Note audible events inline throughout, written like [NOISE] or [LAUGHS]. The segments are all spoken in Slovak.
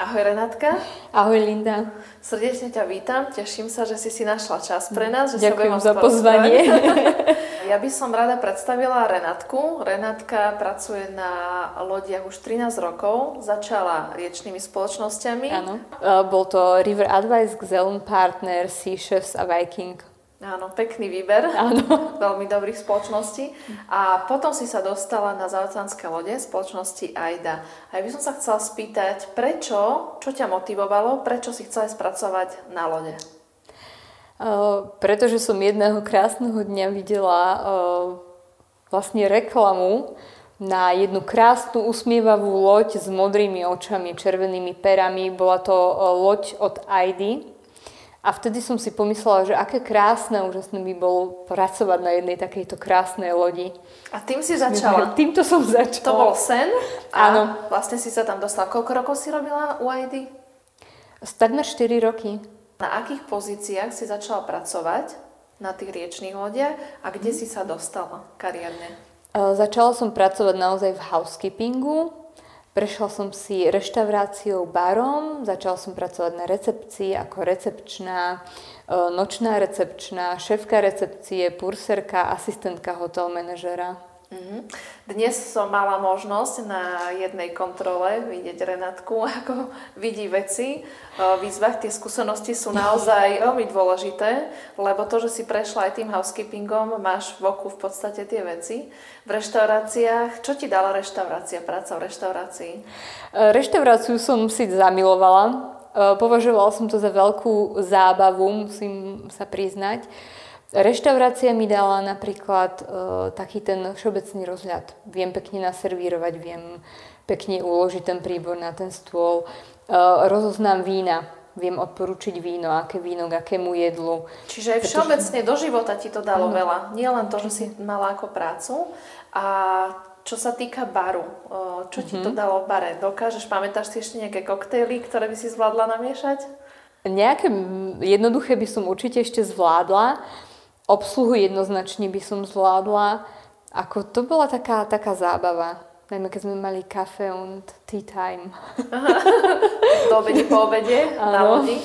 Ahoj Renátka. Ahoj Linda. Srdečne ťa vítam, teším sa, že si si našla čas pre nás. Že Ďakujem za pozvanie. [LAUGHS] ja by som rada predstavila Renátku. Renátka pracuje na lodiach už 13 rokov, začala riečnými spoločnosťami. Áno, uh, bol to River Advice, Xelon Partner, Sea Chefs a Viking. Áno, pekný výber. Áno. [LAUGHS] Veľmi dobrých spoločností. A potom si sa dostala na zaoceánske lode spoločnosti AIDA. A ja by som sa chcela spýtať, prečo, čo ťa motivovalo, prečo si chcela spracovať na lode? Uh, pretože som jedného krásneho dňa videla uh, vlastne reklamu na jednu krásnu usmievavú loď s modrými očami, červenými perami. Bola to uh, loď od AIDY a vtedy som si pomyslela, že aké krásne, úžasné by bolo pracovať na jednej takejto krásnej lodi. A tým si začala? [LAUGHS] Týmto som začala. To bol sen? Áno. vlastne si sa tam dostala. Koľko rokov si robila u ID? Takmer 4 roky. Na akých pozíciách si začala pracovať na tých riečných lodiach a kde hmm. si sa dostala kariérne? Začala som pracovať naozaj v housekeepingu, Prešla som si reštauráciou, barom, začala som pracovať na recepcii ako recepčná, e, nočná recepčná, šéfka recepcie, purserka, asistentka hotel manažera. Mm-hmm. Dnes som mala možnosť na jednej kontrole vidieť Renatku, [LAUGHS] ako vidí veci. Výzvach tie skúsenosti sú naozaj [LAUGHS] veľmi dôležité, lebo to, že si prešla aj tým housekeepingom, máš v oku v podstate tie veci. V reštauráciách, čo ti dala reštaurácia, práca v reštaurácii? E, reštauráciu som si zamilovala. E, považovala som to za veľkú zábavu, musím sa priznať. Reštaurácia mi dala napríklad e, taký ten všeobecný rozhľad. Viem pekne naservírovať, viem pekne uložiť ten príbor na ten stôl. E, rozoznám vína, viem odporučiť víno, aké víno k akému jedlu. Čiže aj všeobecne do života ti to dalo ano. veľa. Nie len to, že si mala ako prácu. A čo sa týka baru, e, čo ti to mhm. dalo v bare? Dokážeš, pamätáš si ešte nejaké koktejly, ktoré by si zvládla namiešať? Nejaké jednoduché by som určite ešte zvládla. Obsluhu jednoznačne by som zvládla. Ako to bola taká, taká zábava. Najmä keď sme mali kafe und tea time. Do obede po obede na lodi.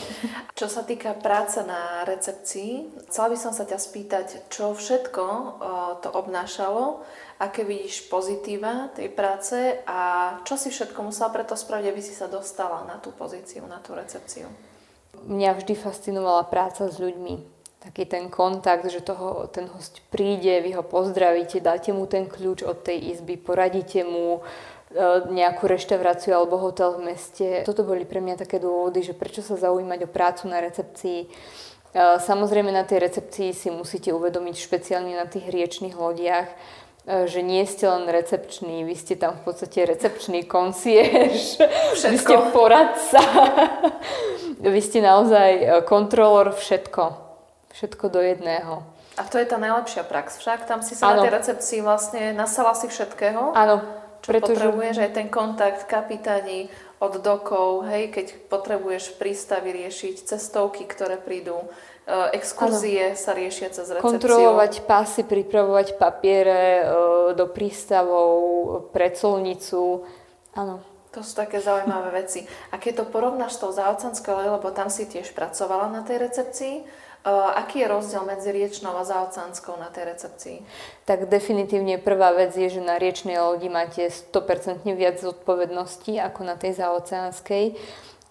Čo sa týka práce na recepcii, chcela by som sa ťa spýtať, čo všetko o, to obnášalo, aké vidíš pozitíva tej práce a čo si všetko musela preto spraviť, aby si sa dostala na tú pozíciu, na tú recepciu. Mňa vždy fascinovala práca s ľuďmi taký ten kontakt, že toho, ten host príde, vy ho pozdravíte, dáte mu ten kľúč od tej izby, poradíte mu e, nejakú reštauráciu alebo hotel v meste. Toto boli pre mňa také dôvody, že prečo sa zaujímať o prácu na recepcii. E, samozrejme na tej recepcii si musíte uvedomiť špeciálne na tých riečných lodiach, e, že nie ste len recepční, vy ste tam v podstate recepčný koncierž, vy ste poradca, [LAUGHS] vy ste naozaj kontrolor všetko všetko do jedného. A to je tá najlepšia prax však? Tam si sa ano. na tej recepcii vlastne nasala si všetkého? Áno. Čo pretože... potrebuješ aj ten kontakt kapitáni od dokov, hej, keď potrebuješ prístavy riešiť, cestovky, ktoré prídu, e, exkurzie ano. sa riešia cez recepciu. Kontrolovať pasy, pripravovať papiere e, do prístavov, pre colnicu. Áno. To sú také zaujímavé veci. A keď to porovnáš s tou zaocanskou, lebo tam si tiež pracovala na tej recepcii, aký je rozdiel medzi riečnou a zaoceánskou na tej recepcii? Tak definitívne prvá vec je, že na riečnej lodi máte 100% viac zodpovedností ako na tej zaoceánskej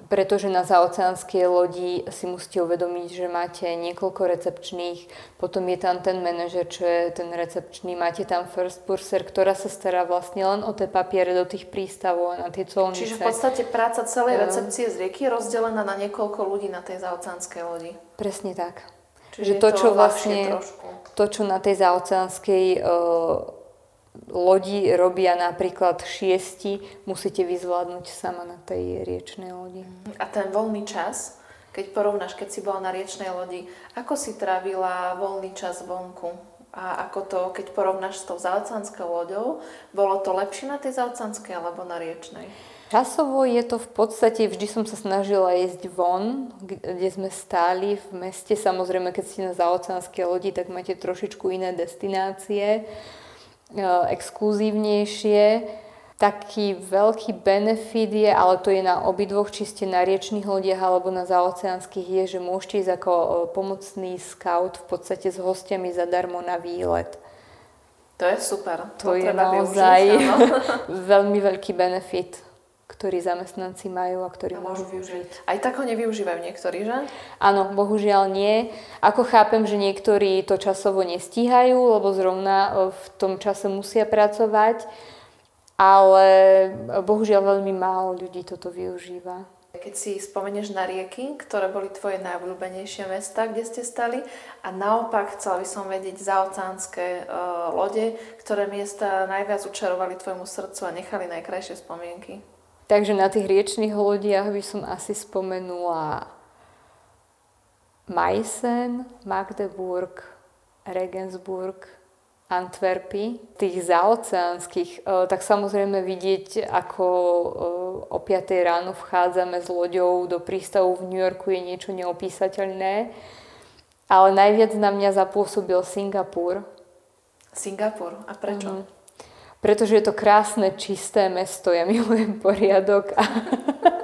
pretože na zaoceánskej lodi si musíte uvedomiť, že máte niekoľko recepčných, potom je tam ten manažer, čo je ten recepčný, máte tam first purser, ktorá sa stará vlastne len o tie papiere do tých prístavov a na tie colnice. Čiže v podstate práca celej recepcie z rieky je rozdelená na niekoľko ľudí na tej zaoceánskej lodi. Presne tak. Čiže to, čo vlastne, to, čo na tej zaoceánskej uh, lodi robia napríklad šiesti, musíte vyzvládnuť sama na tej riečnej lodi. A ten voľný čas, keď porovnáš, keď si bola na riečnej lodi, ako si trávila voľný čas vonku? A ako to, keď porovnáš s tou zaocanskou loďou, bolo to lepšie na tej zaocanskej alebo na riečnej? Časovo je to v podstate, vždy som sa snažila jesť von, kde sme stáli v meste. Samozrejme, keď ste na zaocanskej lodi, tak máte trošičku iné destinácie. E, exkluzívnejšie. Taký veľký benefit je, ale to je na obidvoch, či ste na riečných lodiach alebo na zaoceánskych, je, že môžete ísť ako pomocný scout v podstate s hostiami zadarmo na výlet. To je super. To, to je naozaj využiť, [LAUGHS] [LAUGHS] veľmi veľký benefit ktorí zamestnanci majú a ktorí môžu využiť. Aj tak ho nevyužívajú niektorí, že? Áno, bohužiaľ nie. Ako chápem, že niektorí to časovo nestíhajú, lebo zrovna e, v tom čase musia pracovať, ale bohužiaľ veľmi málo ľudí toto využíva. Keď si spomenieš na rieky, ktoré boli tvoje najobľúbenejšie mesta, kde ste stali a naopak chcela by som vedieť zaoceánske uh, lode, ktoré miesta najviac učarovali tvojmu srdcu a nechali najkrajšie spomienky. Takže na tých riečných lodiach by som asi spomenula Meissen, Magdeburg, Regensburg, Antwerpy. Tých zaoceánskych, e, tak samozrejme vidieť, ako e, o 5 ráno vchádzame s loďou do prístavu v New Yorku je niečo neopísateľné. Ale najviac na mňa zapôsobil Singapur. Singapur. A prečo? Mm-hmm pretože je to krásne, čisté mesto. Ja milujem poriadok a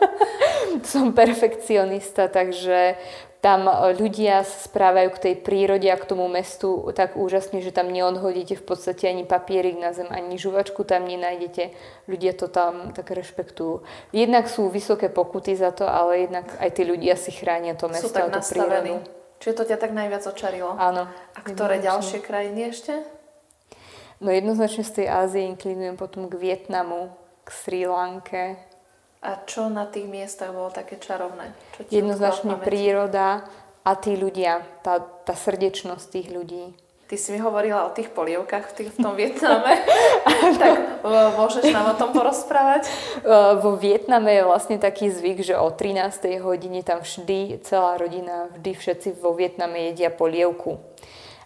[LAUGHS] som perfekcionista, takže tam ľudia sa správajú k tej prírode a k tomu mestu tak úžasne, že tam neodhodíte v podstate ani papierik na zem, ani žuvačku tam nenájdete. Ľudia to tam tak rešpektujú. Jednak sú vysoké pokuty za to, ale jednak aj tí ľudia si chránia to mesto a tú prírodu. Čiže to ťa tak najviac očarilo? Áno. A ktoré ďalšie krajiny ešte? No jednoznačne z tej Ázie inklinujem potom k Vietnamu, k Sri Lanke. A čo na tých miestach bolo také čarovné? Čo jednoznačne príroda a tí ľudia, tá, tá srdečnosť tých ľudí. Ty si mi hovorila o tých polievkách v, tých, v tom Vietname, [LAUGHS] tak môžeš nám o tom porozprávať? Vo Vietname je vlastne taký zvyk, že o 13. hodine tam vždy, celá rodina, vždy všetci vo Vietname jedia polievku.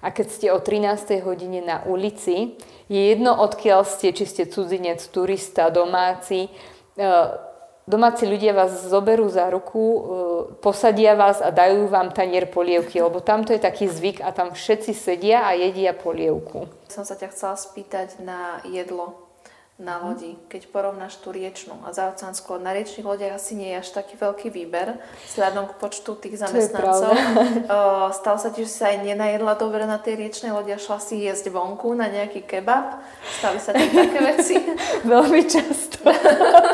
A keď ste o 13. hodine na ulici, je jedno odkiaľ ste, či ste cudzinec, turista, domáci, e, domáci ľudia vás zoberú za ruku, e, posadia vás a dajú vám tanier polievky, lebo tamto je taký zvyk a tam všetci sedia a jedia polievku. Som sa ťa chcela spýtať na jedlo na lodi. Keď porovnáš tú riečnú a zaoceánskú, na riečných lodiach asi nie je až taký veľký výber, vzhľadom k počtu tých zamestnancov. [LAUGHS] Stalo sa ti, že sa aj nenajedla dobre na tej riečnej lodi a šla si jesť vonku na nejaký kebab? Stali sa ti také [LAUGHS] veci? Veľmi často.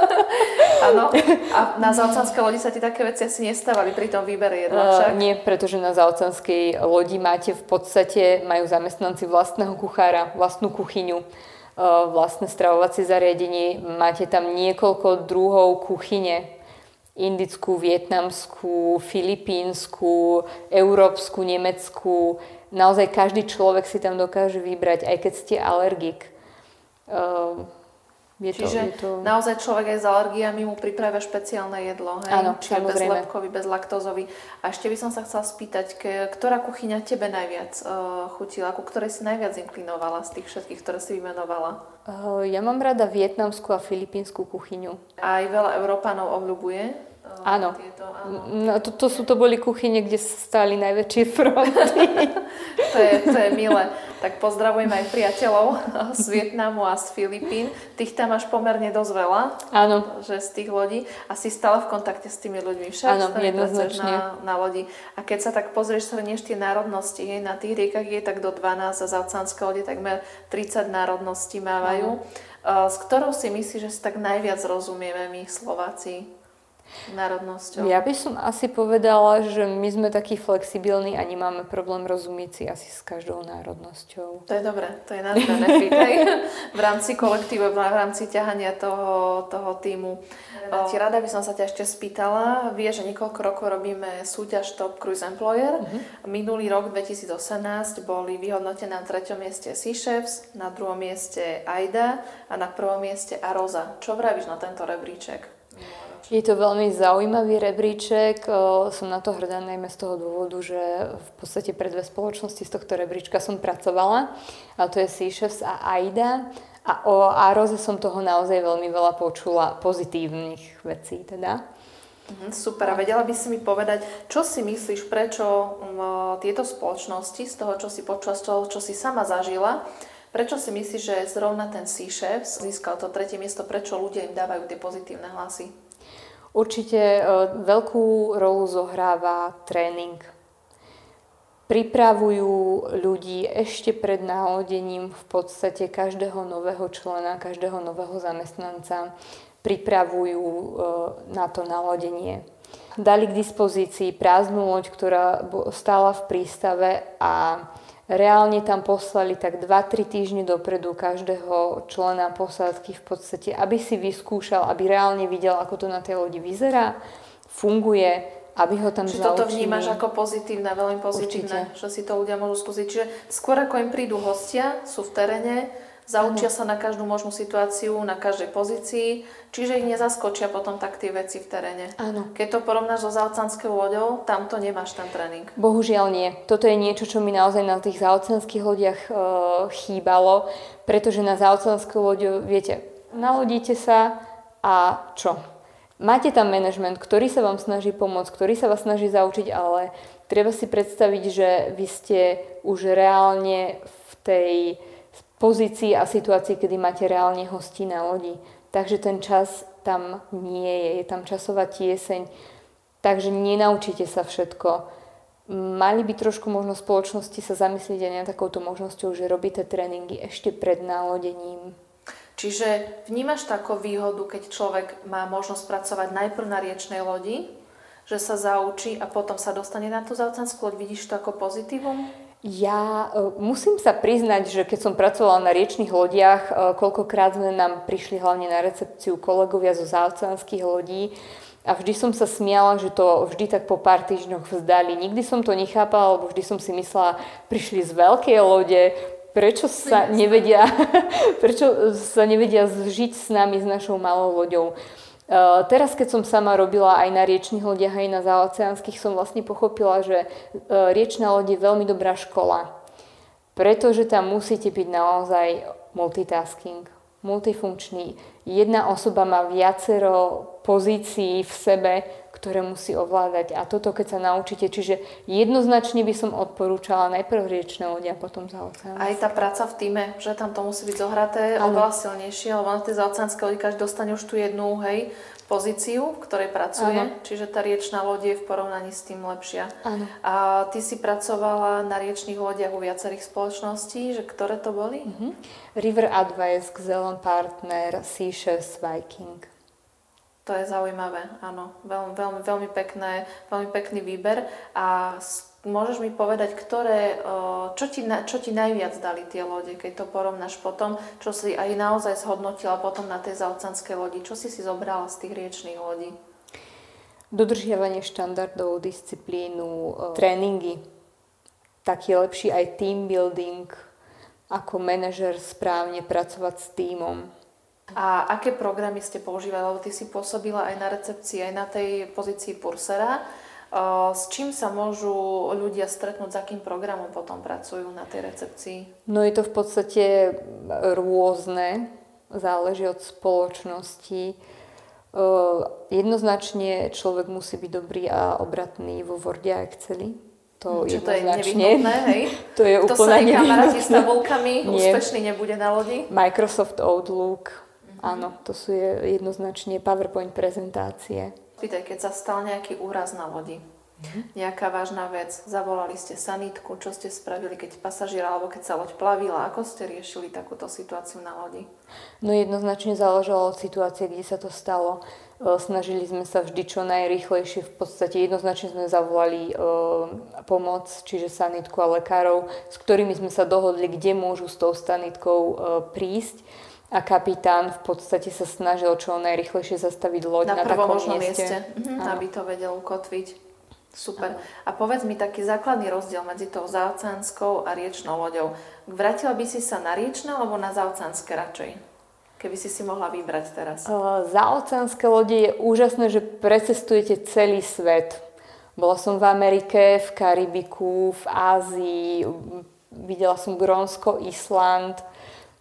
[LAUGHS] Áno. A na zaoceánskej lodi sa ti také veci asi nestávali pri tom výbere jedla však? Uh, nie, pretože na zaoceánskej lodi máte v podstate, majú zamestnanci vlastného kuchára, vlastnú kuchyňu vlastné stravovacie zariadenie. Máte tam niekoľko druhov kuchyne. Indickú, vietnamskú, filipínsku, európsku, nemeckú. Naozaj každý človek si tam dokáže vybrať, aj keď ste alergik. Je Čiže to, je to... naozaj človek aj s alergiami mu pripravia špeciálne jedlo, hej? Áno, Čiže samozrejme. bezlepkový, bezlaktózový. A ešte by som sa chcela spýtať, ktorá kuchyňa tebe najviac uh, chutila, ku ktorej si najviac inklinovala z tých všetkých, ktoré si vymenovala? Uh, ja mám rada vietnamskú a filipínsku kuchyňu. Aj veľa Európanov obľúbuje Áno. Tieto, áno. No, to, to, sú, to boli kuchyne, kde stáli najväčšie fronty. [LAUGHS] to, je, to je milé. Tak pozdravujem aj priateľov [LAUGHS] z Vietnamu a z Filipín. Tých tam máš pomerne dosť veľa. Áno. Že z tých lodí. A si stále v kontakte s tými ľuďmi však. Áno, jednoznačne. Na, na lodi. A keď sa tak pozrieš, shrnieš tie národnosti, hej, na tých riekach je tak do 12 a za oceánske lode takmer 30 národností mávajú. Áno. S ktorou si myslíš, že si tak najviac rozumieme my Slováci? Národnosťou? Ja by som asi povedala, že my sme takí flexibilní a nemáme problém rozumieť si asi s každou národnosťou. To je dobré, to je náš benefit [LAUGHS] v rámci kolektívu, v rámci ťahania toho, toho týmu. Ti rada by som sa ťa ešte spýtala. Vie, že niekoľko rokov robíme súťaž Top Cruise Employer. Uh-huh. Minulý rok 2018 boli vyhodnotené na treťom mieste Sea Chefs, na druhom mieste Aida a na prvom mieste Aroza. Čo vravíš na tento rebríček? Je to veľmi zaujímavý rebríček. Som na to hrdá najmä z toho dôvodu, že v podstate pre dve spoločnosti z tohto rebríčka som pracovala. A to je Seachefs a AIDA. A o Aroze som toho naozaj veľmi veľa počula pozitívnych vecí teda. Mhm, super. A vedela by si mi povedať, čo si myslíš, prečo tieto spoločnosti, z toho, čo si počula, z toho, čo si sama zažila, Prečo si myslíš, že zrovna ten Sea Chefs získal to tretie miesto? Prečo ľudia im dávajú tie pozitívne hlasy? Určite e, veľkú rolu zohráva tréning. Pripravujú ľudí ešte pred náhodením v podstate každého nového člena, každého nového zamestnanca. Pripravujú e, na to nalodenie. Dali k dispozícii prázdnu loď, ktorá stála v prístave a reálne tam poslali tak 2-3 týždne dopredu každého člena posádky v podstate, aby si vyskúšal, aby reálne videl, ako to na tej lodi vyzerá, funguje, aby ho tam Čiže toto vnímaš ako pozitívne, veľmi pozitívne, Určite. že si to ľudia môžu skúsiť. Čiže skôr ako im prídu hostia, sú v teréne, Zaučia sa na každú možnú situáciu, na každej pozícii, čiže ich nezaskočia potom tak tie veci v teréne. Áno. Keď to porovnáš so zaocanskou loďou, tam to nemáš ten tréning. Bohužiaľ nie. Toto je niečo, čo mi naozaj na tých zaocanských lodiach e, chýbalo, pretože na zaocanskú loďu, viete, nalodíte sa a čo? Máte tam manažment, ktorý sa vám snaží pomôcť, ktorý sa vás snaží zaučiť, ale treba si predstaviť, že vy ste už reálne v tej pozícii a situácii, kedy máte reálne hostí na lodi. Takže ten čas tam nie je, je tam časová tieseň, takže nenaučíte sa všetko. Mali by trošku možno spoločnosti sa zamyslieť aj na takouto možnosťou, že robíte tréningy ešte pred nálodením. Čiže vnímaš takú výhodu, keď človek má možnosť pracovať najprv na riečnej lodi, že sa zaučí a potom sa dostane na tú zaocanskú loď. Vidíš to ako pozitívum? Ja uh, musím sa priznať, že keď som pracovala na riečných lodiach, uh, koľkokrát sme nám prišli hlavne na recepciu kolegovia zo záoceánskych lodí a vždy som sa smiala, že to vždy tak po pár týždňoch vzdali. Nikdy som to nechápala, lebo vždy som si myslela, prišli z veľkej lode, prečo sa nevedia, [LAUGHS] prečo sa nevedia zžiť s nami, s našou malou loďou. Uh, teraz, keď som sama robila aj na riečných lodiach, aj na záoceánskych, som vlastne pochopila, že uh, riečná loď je veľmi dobrá škola. Pretože tam musíte byť naozaj multitasking, multifunkčný. Jedna osoba má viacero pozícií v sebe, ktoré musí ovládať. A toto, keď sa naučíte, čiže jednoznačne by som odporúčala najprv riečné lode a potom zaoceánske. Aj tá práca v týme, že tam to musí byť zohraté oveľa silnejšie, lebo na tej zaoceánske lodi každý dostane už tú jednu, hej, pozíciu, v ktorej pracuje, ano. čiže tá riečná loď je v porovnaní s tým lepšia. Ano. A ty si pracovala na riečných lodiach u viacerých spoločností, že ktoré to boli? Uh-huh. River Advice, Xelon Partner, Seashells, Viking. To je zaujímavé, áno. Veľmi, veľmi, veľmi, pekné, veľmi pekný výber. A môžeš mi povedať, ktoré, čo ti, čo ti najviac dali tie lode, keď to porovnáš potom, čo si aj naozaj zhodnotila potom na tej zaocanskej lodi. Čo si si zobrala z tých riečných lodí? Dodržiavanie štandardov, disciplínu, tréningy. Taký lepší aj team building, ako manažer správne pracovať s týmom a aké programy ste používali? Lebo ty si pôsobila aj na recepcii, aj na tej pozícii Pursera. S čím sa môžu ľudia stretnúť, s akým programom potom pracujú na tej recepcii? No je to v podstate rôzne, záleží od spoločnosti. Jednoznačne človek musí byť dobrý a obratný vo Worde a Exceli. To, Čiže to je nevyhnutné, hej? [LAUGHS] to je Kto úplne sa kamaráti s tabulkami, úspešný nebude na lodi? Microsoft Outlook, Áno, to sú jednoznačne PowerPoint prezentácie. Pýtaj, keď sa stal nejaký úraz na lodi, mm-hmm. nejaká vážna vec, zavolali ste sanitku, čo ste spravili, keď pasažier alebo keď sa loď plavila, ako ste riešili takúto situáciu na lodi? No jednoznačne záležalo od situácie, kde sa to stalo. E, snažili sme sa vždy čo najrychlejšie, v podstate jednoznačne sme zavolali e, pomoc, čiže sanitku a lekárov, s ktorými sme sa dohodli, kde môžu s tou sanitkou e, prísť a kapitán v podstate sa snažil čo najrychlejšie zastaviť loď na, na takom mieste, mieste mhm, aby to vedel ukotviť. Super. A povedz mi taký základný rozdiel medzi tou zaoceánskou a riečnou loďou. Vrátila by si sa na riečne alebo na zaoceánske radšej? Keby si si mohla vybrať teraz. Uh, zaoceánske lode je úžasné, že precestujete celý svet. Bola som v Amerike, v Karibiku, v Ázii, videla som Grónsko, Island,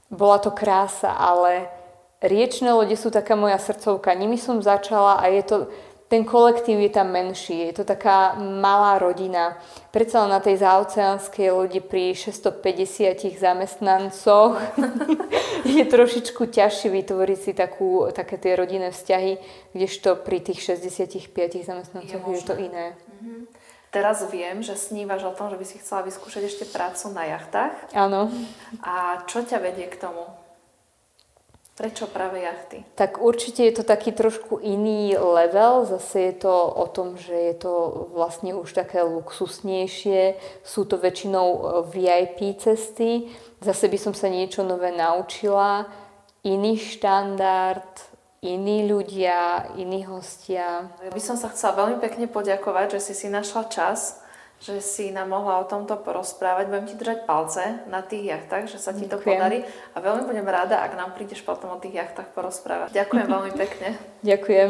bola to krása, ale riečne lode sú taká moja srdcovka. Nimi som začala a je to ten kolektív je tam menší, je to taká malá rodina. Predsa na tej zaoceánskej lodi pri 650 zamestnancoch [LAUGHS] je trošičku ťažšie vytvoriť si takú, také tie rodinné vzťahy, kdežto pri tých 65 zamestnancoch je, je to iné. Mm-hmm. Teraz viem, že snívaš o tom, že by si chcela vyskúšať ešte prácu na jachtách. Áno. A čo ťa vedie k tomu? Prečo práve jachty? Tak určite je to taký trošku iný level. Zase je to o tom, že je to vlastne už také luxusnejšie. Sú to väčšinou e, VIP cesty. Zase by som sa niečo nové naučila. Iný štandard, iní ľudia, iní hostia. Ja by som sa chcela veľmi pekne poďakovať, že si si našla čas že si nám mohla o tomto porozprávať. Budem ti držať palce na tých jachtách, že sa ti Ďakujem. to podarí a veľmi budem rada, ak nám prídeš potom o tých jachtách porozprávať. Ďakujem veľmi pekne. Ďakujem.